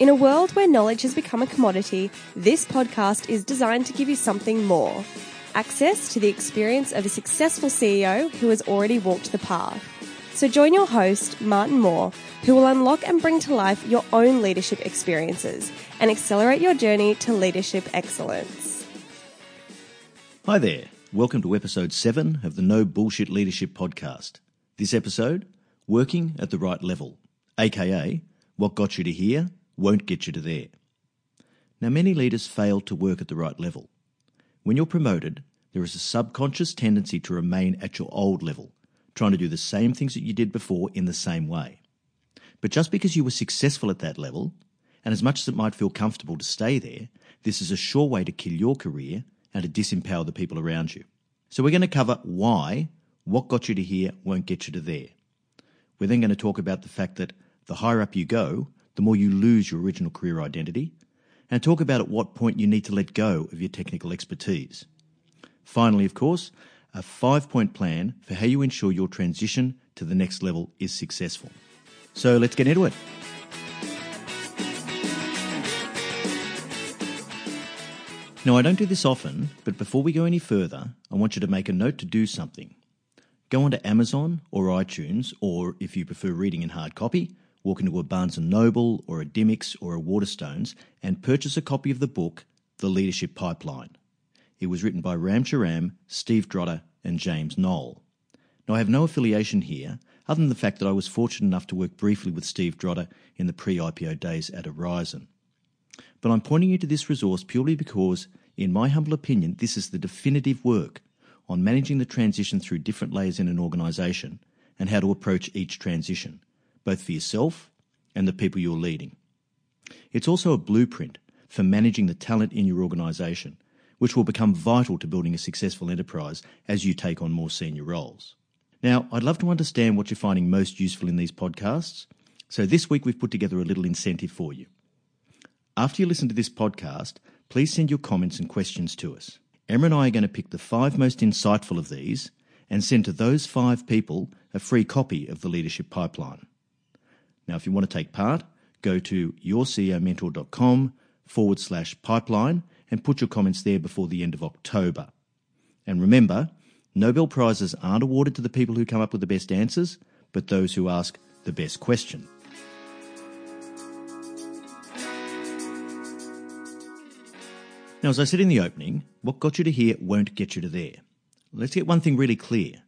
In a world where knowledge has become a commodity, this podcast is designed to give you something more access to the experience of a successful CEO who has already walked the path. So join your host, Martin Moore, who will unlock and bring to life your own leadership experiences and accelerate your journey to leadership excellence. Hi there. Welcome to episode 7 of the No Bullshit Leadership Podcast. This episode, Working at the Right Level, aka What Got You to Here won't get you to there. Now, many leaders fail to work at the right level. When you're promoted, there is a subconscious tendency to remain at your old level, trying to do the same things that you did before in the same way. But just because you were successful at that level, and as much as it might feel comfortable to stay there, this is a sure way to kill your career and to disempower the people around you. So we're going to cover why what got you to here won't get you to there. We're then going to talk about the fact that the higher up you go, the more you lose your original career identity, and talk about at what point you need to let go of your technical expertise. Finally, of course, a five point plan for how you ensure your transition to the next level is successful. So let's get into it. Now, I don't do this often, but before we go any further, I want you to make a note to do something. Go onto Amazon or iTunes, or if you prefer reading in hard copy, walk into a Barnes & Noble or a Dymocks or a Waterstones and purchase a copy of the book The Leadership Pipeline. It was written by Ram Charan, Steve Drotter and James Noel. Now I have no affiliation here other than the fact that I was fortunate enough to work briefly with Steve Drotter in the pre-IPO days at Aurizon. But I'm pointing you to this resource purely because, in my humble opinion, this is the definitive work on managing the transition through different layers in an organisation and how to approach each transition, both for yourself and the people you're leading. It's also a blueprint for managing the talent in your organisation, which will become vital to building a successful enterprise as you take on more senior roles. Now, I'd love to understand what you're finding most useful in these podcasts, so this week we've put together a little incentive for you. After you listen to this podcast, please send your comments and questions to us. Emma and I are going to pick the five most insightful of these and send to those five people a free copy of the Leadership Pipeline. Now, if you want to take part, go to yourceomentor.com forward slash pipeline and put your comments there before the end of October. And remember, Nobel Prizes aren't awarded to the people who come up with the best answers, but those who ask the best question. Now, as I said in the opening, what got you to here won't get you to there. Let's get one thing really clear.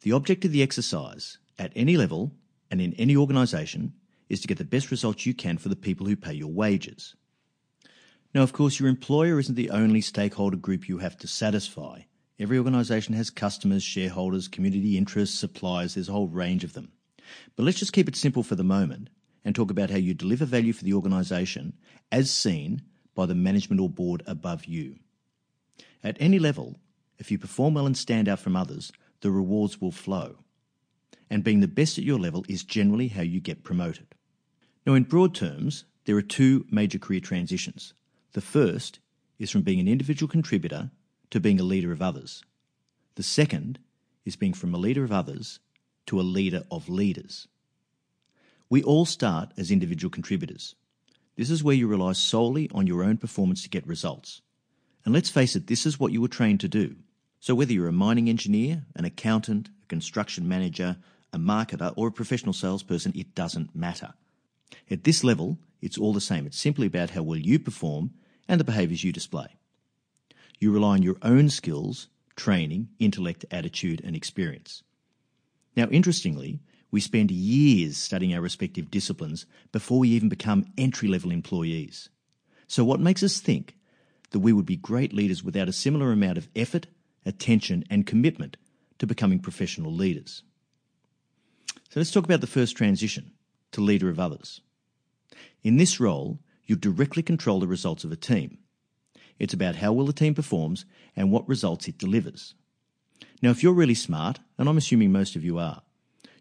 The object of the exercise, at any level and in any organisation, is to get the best results you can for the people who pay your wages. Now, of course, your employer isn't the only stakeholder group you have to satisfy. Every organisation has customers, shareholders, community interests, suppliers, there's a whole range of them. But let's just keep it simple for the moment and talk about how you deliver value for the organisation as seen by the management or board above you. At any level, if you perform well and stand out from others, the rewards will flow. And being the best at your level is generally how you get promoted. Now, in broad terms, there are two major career transitions. The first is from being an individual contributor to being a leader of others. The second is being from a leader of others to a leader of leaders. We all start as individual contributors. This is where you rely solely on your own performance to get results. And let's face it, this is what you were trained to do. So whether you're a mining engineer, an accountant, a construction manager, a marketer, or a professional salesperson, it doesn't matter. At this level, it's all the same. It's simply about how well you perform and the behaviours you display. You rely on your own skills, training, intellect, attitude, and experience. Now, interestingly, we spend years studying our respective disciplines before we even become entry level employees. So, what makes us think that we would be great leaders without a similar amount of effort, attention, and commitment to becoming professional leaders? So, let's talk about the first transition to leader of others. In this role, you directly control the results of a team. It's about how well the team performs and what results it delivers. Now, if you're really smart, and I'm assuming most of you are,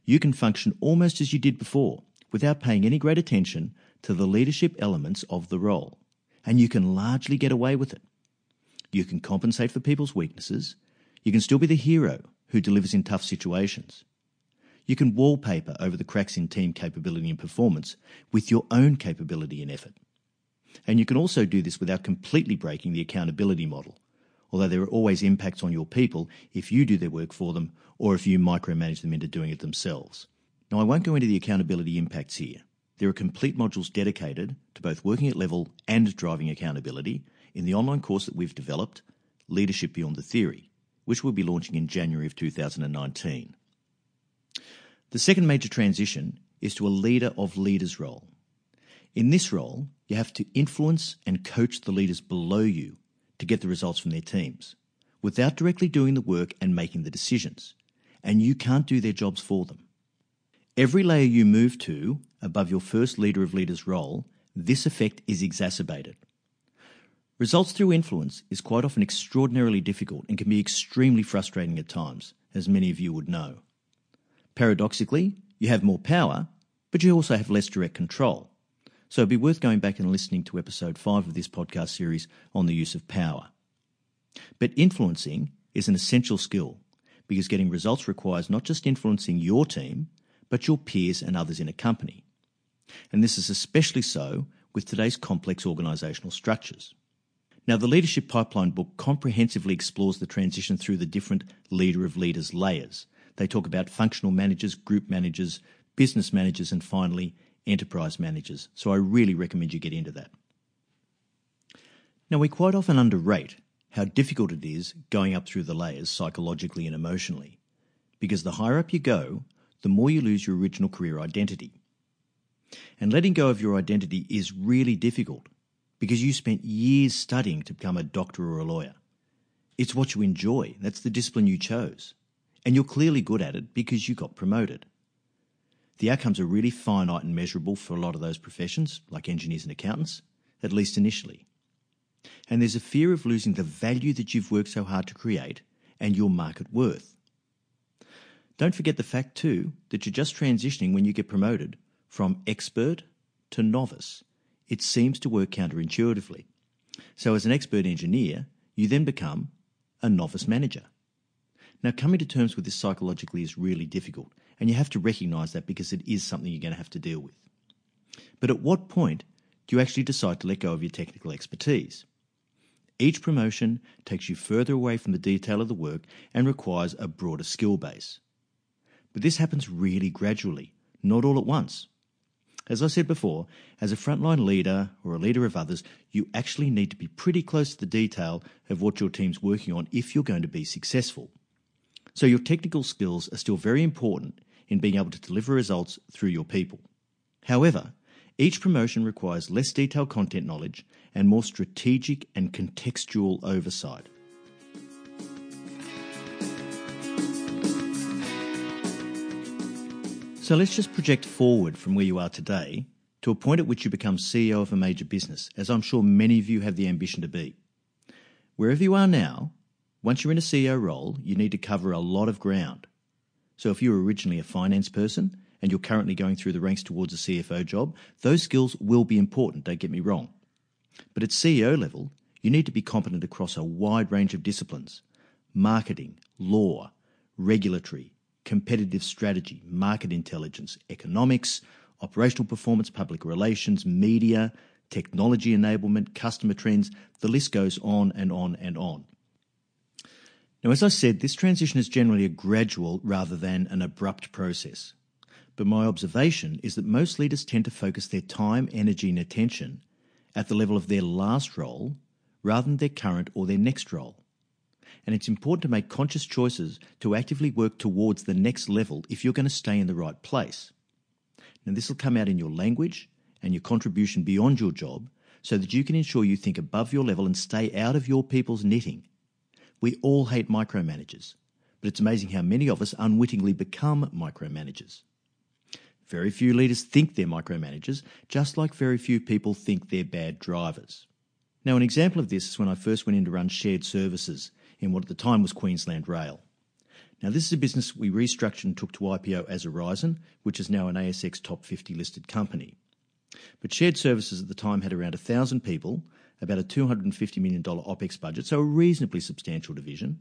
you can function almost as you did before without paying any great attention to the leadership elements of the role. And you can largely get away with it. You can compensate for people's weaknesses. You can still be the hero who delivers in tough situations. You can wallpaper over the cracks in team capability and performance with your own capability and effort. And you can also do this without completely breaking the accountability model although there are always impacts on your people if you do their work for them or if you micromanage them into doing it themselves. Now, I won't go into the accountability impacts here. There are complete modules dedicated to both working at level and driving accountability in the online course that we've developed, Leadership Beyond the Theory, which we'll be launching in January of 2019. The second major transition is to a leader of leaders role. In this role, you have to influence and coach the leaders below you to get the results from their teams without directly doing the work and making the decisions. And you can't do their jobs for them. Every layer you move to above your first leader of leaders role, this effect is exacerbated. Results through influence is quite often extraordinarily difficult and can be extremely frustrating at times, as many of you would know. Paradoxically, you have more power, but you also have less direct control. So it'd be worth going back and listening to episode 5 of this podcast series on the use of power. But influencing is an essential skill because getting results requires not just influencing your team, but your peers and others in a company. And this is especially so with today's complex organisational structures. Now, the Leadership Pipeline book comprehensively explores the transition through the different leader of leaders layers. They talk about functional managers, group managers, business managers, and finally, enterprise managers. So I really recommend you get into that. Now, we quite often underrate how difficult it is going up through the layers psychologically and emotionally, because the higher up you go, the more you lose your original career identity. And letting go of your identity is really difficult because you spent years studying to become a doctor or a lawyer. It's what you enjoy. That's the discipline you chose. And you're clearly good at it because you got promoted. The outcomes are really finite and measurable for a lot of those professions, like engineers and accountants, at least initially. And there's a fear of losing the value that you've worked so hard to create and your market worth. Don't forget the fact, too, that you're just transitioning when you get promoted from expert to novice. It seems to work counterintuitively. So, as an expert engineer, you then become a novice manager. Now, coming to terms with this psychologically is really difficult, and you have to recognize that because it is something you're going to have to deal with. But at what point do you actually decide to let go of your technical expertise? Each promotion takes you further away from the detail of the work and requires a broader skill base. But this happens really gradually, not all at once. As I said before, as a frontline leader or a leader of others, you actually need to be pretty close to the detail of what your team's working on if you're going to be successful. So your technical skills are still very important in being able to deliver results through your people. However, each promotion requires less detailed content knowledge and more strategic and contextual oversight. So let's just project forward from where you are today to a point at which you become CEO of a major business, as I'm sure many of you have the ambition to be. Wherever you are now, once you're in a CEO role, you need to cover a lot of ground. So if you were originally a finance person and you're currently going through the ranks towards a CFO job, those skills will be important, don't get me wrong. But at CEO level, you need to be competent across a wide range of disciplines marketing, law, regulatory, competitive strategy, market intelligence, economics, operational performance, public relations, media, technology enablement, customer trends. The list goes on and on and on. Now, as I said, this transition is generally a gradual rather than an abrupt process. But my observation is that most leaders tend to focus their time, energy, and attention at the level of their last role rather than their current or their next role. And it's important to make conscious choices to actively work towards the next level if you're going to stay in the right place. Now, this will come out in your language and your contribution beyond your job so that you can ensure you think above your level and stay out of your people's knitting we all hate micromanagers, but it's amazing how many of us unwittingly become micromanagers. Very few leaders think they're micromanagers, just like very few people think they're bad drivers. Now, an example of this is when I first went in to run shared services in what at the time was Queensland Rail. Now, this is a business we restructured and took to IPO as Aurizon, which is now an ASX top 50 listed company. But shared services at the time had around 1,000 people about a $250 million OPEX budget, so a reasonably substantial division.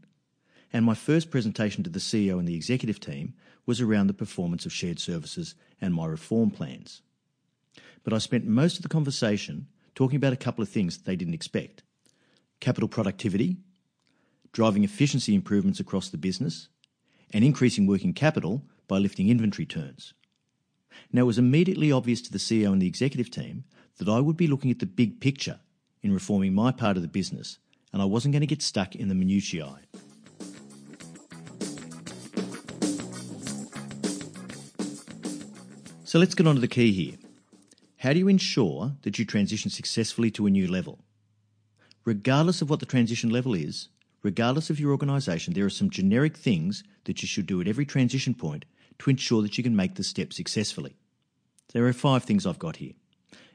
And my first presentation to the CEO and the executive team was around the performance of shared services and my reform plans. But I spent most of the conversation talking about a couple of things they didn't expect capital productivity, driving efficiency improvements across the business, and increasing working capital by lifting inventory turns. Now, it was immediately obvious to the CEO and the executive team that I would be looking at the big picture in reforming my part of the business, and I wasn't going to get stuck in the minutiae. So let's get on to the key here. How do you ensure that you transition successfully to a new level? Regardless of what the transition level is, regardless of your organisation, there are some generic things that you should do at every transition point to ensure that you can make the step successfully. There are five things I've got here.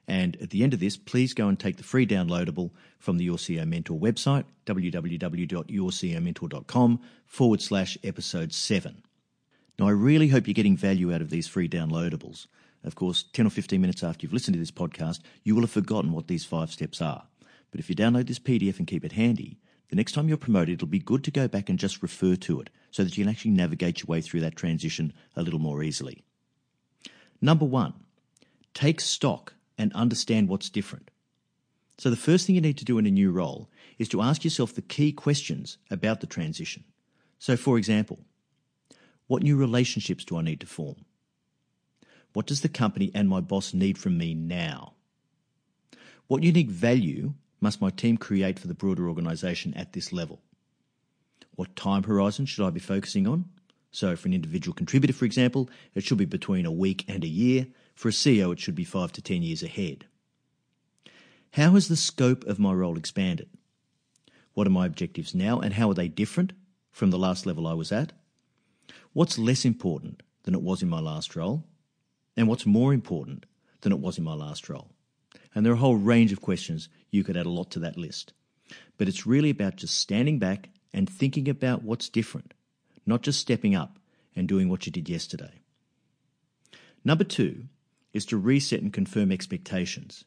And at the end of this, please go and take the free downloadable from the Your CEO Mentor website, www.yourceomentor.com forward slash episode 7. Now, I really hope you're getting value out of these free downloadables. Of course, 10 or 15 minutes after you've listened to this podcast, you will have forgotten what these five steps are. But if you download this PDF and keep it handy, the next time you're promoted, it'll be good to go back and just refer to it so that you can actually navigate your way through that transition a little more easily. Number one, take stock and understand what's different. So, the first thing you need to do in a new role is to ask yourself the key questions about the transition. So, for example, what new relationships do I need to form? What does the company and my boss need from me now? What unique value must my team create for the broader organisation at this level? What time horizon should I be focusing on? So, for an individual contributor, for example, it should be between a week and a year, for a CEO, it should be five to 10 years ahead. How has the scope of my role expanded? What are my objectives now and how are they different from the last level I was at? What's less important than it was in my last role? And what's more important than it was in my last role? And there are a whole range of questions. You could add a lot to that list. But it's really about just standing back and thinking about what's different, not just stepping up and doing what you did yesterday. Number two is to reset and confirm expectations.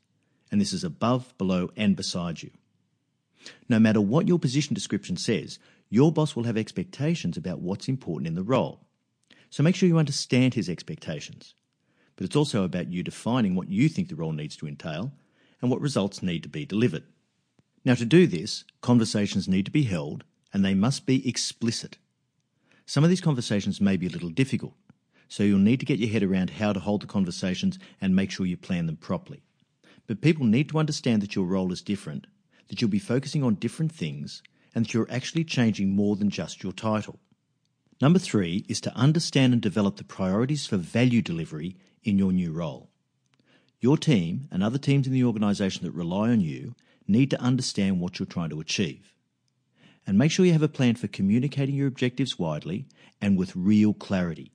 And this is above, below, and beside you. No matter what your position description says, your boss will have expectations about what's important in the role. So make sure you understand his expectations. But it's also about you defining what you think the role needs to entail and what results need to be delivered. Now, to do this, conversations need to be held and they must be explicit. Some of these conversations may be a little difficult, so you'll need to get your head around how to hold the conversations and make sure you plan them properly. But people need to understand that your role is different, that you'll be focusing on different things, and that you're actually changing more than just your title. Number three is to understand and develop the priorities for value delivery in your new role. Your team and other teams in the organisation that rely on you need to understand what you're trying to achieve. And make sure you have a plan for communicating your objectives widely and with real clarity.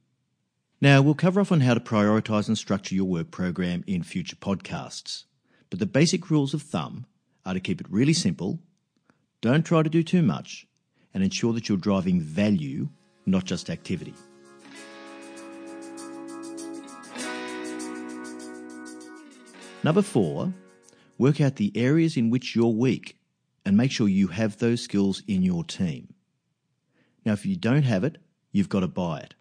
Now, we'll cover off on how to prioritise and structure your work program in future podcasts. But the basic rules of thumb are to keep it really simple, don't try to do too much, and ensure that you're driving value, not just activity. Number four, work out the areas in which you're weak and make sure you have those skills in your team. Now, if you don't have it, you've got to buy it.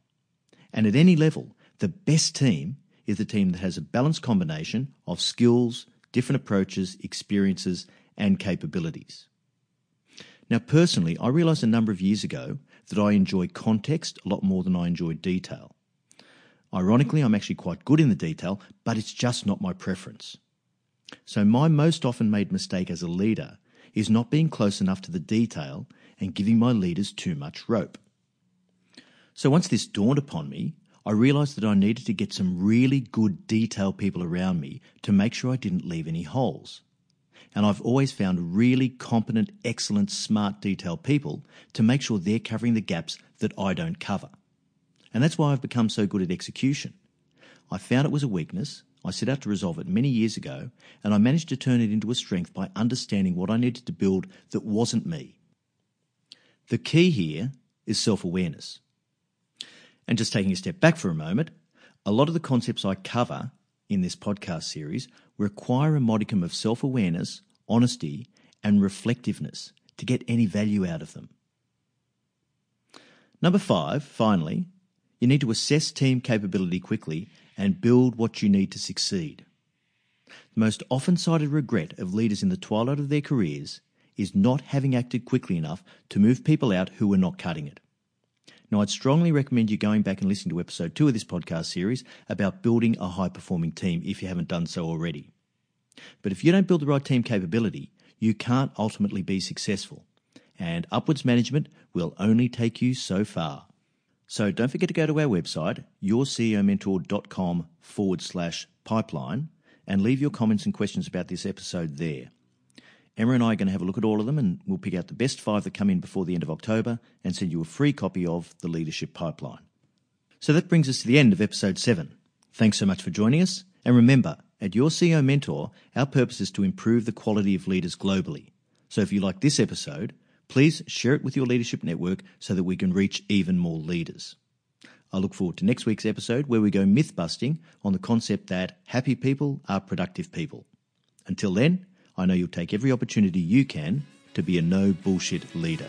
And at any level, the best team is the team that has a balanced combination of skills, different approaches, experiences, and capabilities. Now, personally, I realised a number of years ago that I enjoy context a lot more than I enjoy detail. Ironically, I'm actually quite good in the detail, but it's just not my preference. So, my most often made mistake as a leader is not being close enough to the detail and giving my leaders too much rope. So, once this dawned upon me, I realised that I needed to get some really good detail people around me to make sure I didn't leave any holes. And I've always found really competent, excellent, smart detail people to make sure they're covering the gaps that I don't cover. And that's why I've become so good at execution. I found it was a weakness, I set out to resolve it many years ago, and I managed to turn it into a strength by understanding what I needed to build that wasn't me. The key here is self awareness. And just taking a step back for a moment, a lot of the concepts I cover in this podcast series require a modicum of self awareness, honesty, and reflectiveness to get any value out of them. Number five, finally, you need to assess team capability quickly and build what you need to succeed. The most often cited regret of leaders in the twilight of their careers is not having acted quickly enough to move people out who were not cutting it. Now, I'd strongly recommend you going back and listening to episode two of this podcast series about building a high performing team if you haven't done so already. But if you don't build the right team capability, you can't ultimately be successful. And upwards management will only take you so far. So don't forget to go to our website, yourceomentor.com forward slash pipeline, and leave your comments and questions about this episode there. Emma and I are going to have a look at all of them, and we'll pick out the best five that come in before the end of October and send you a free copy of The Leadership Pipeline. So that brings us to the end of episode seven. Thanks so much for joining us, and remember, at Your CEO Mentor, our purpose is to improve the quality of leaders globally. So if you like this episode, Please share it with your leadership network so that we can reach even more leaders. I look forward to next week's episode where we go myth busting on the concept that happy people are productive people. Until then, I know you'll take every opportunity you can to be a no bullshit leader.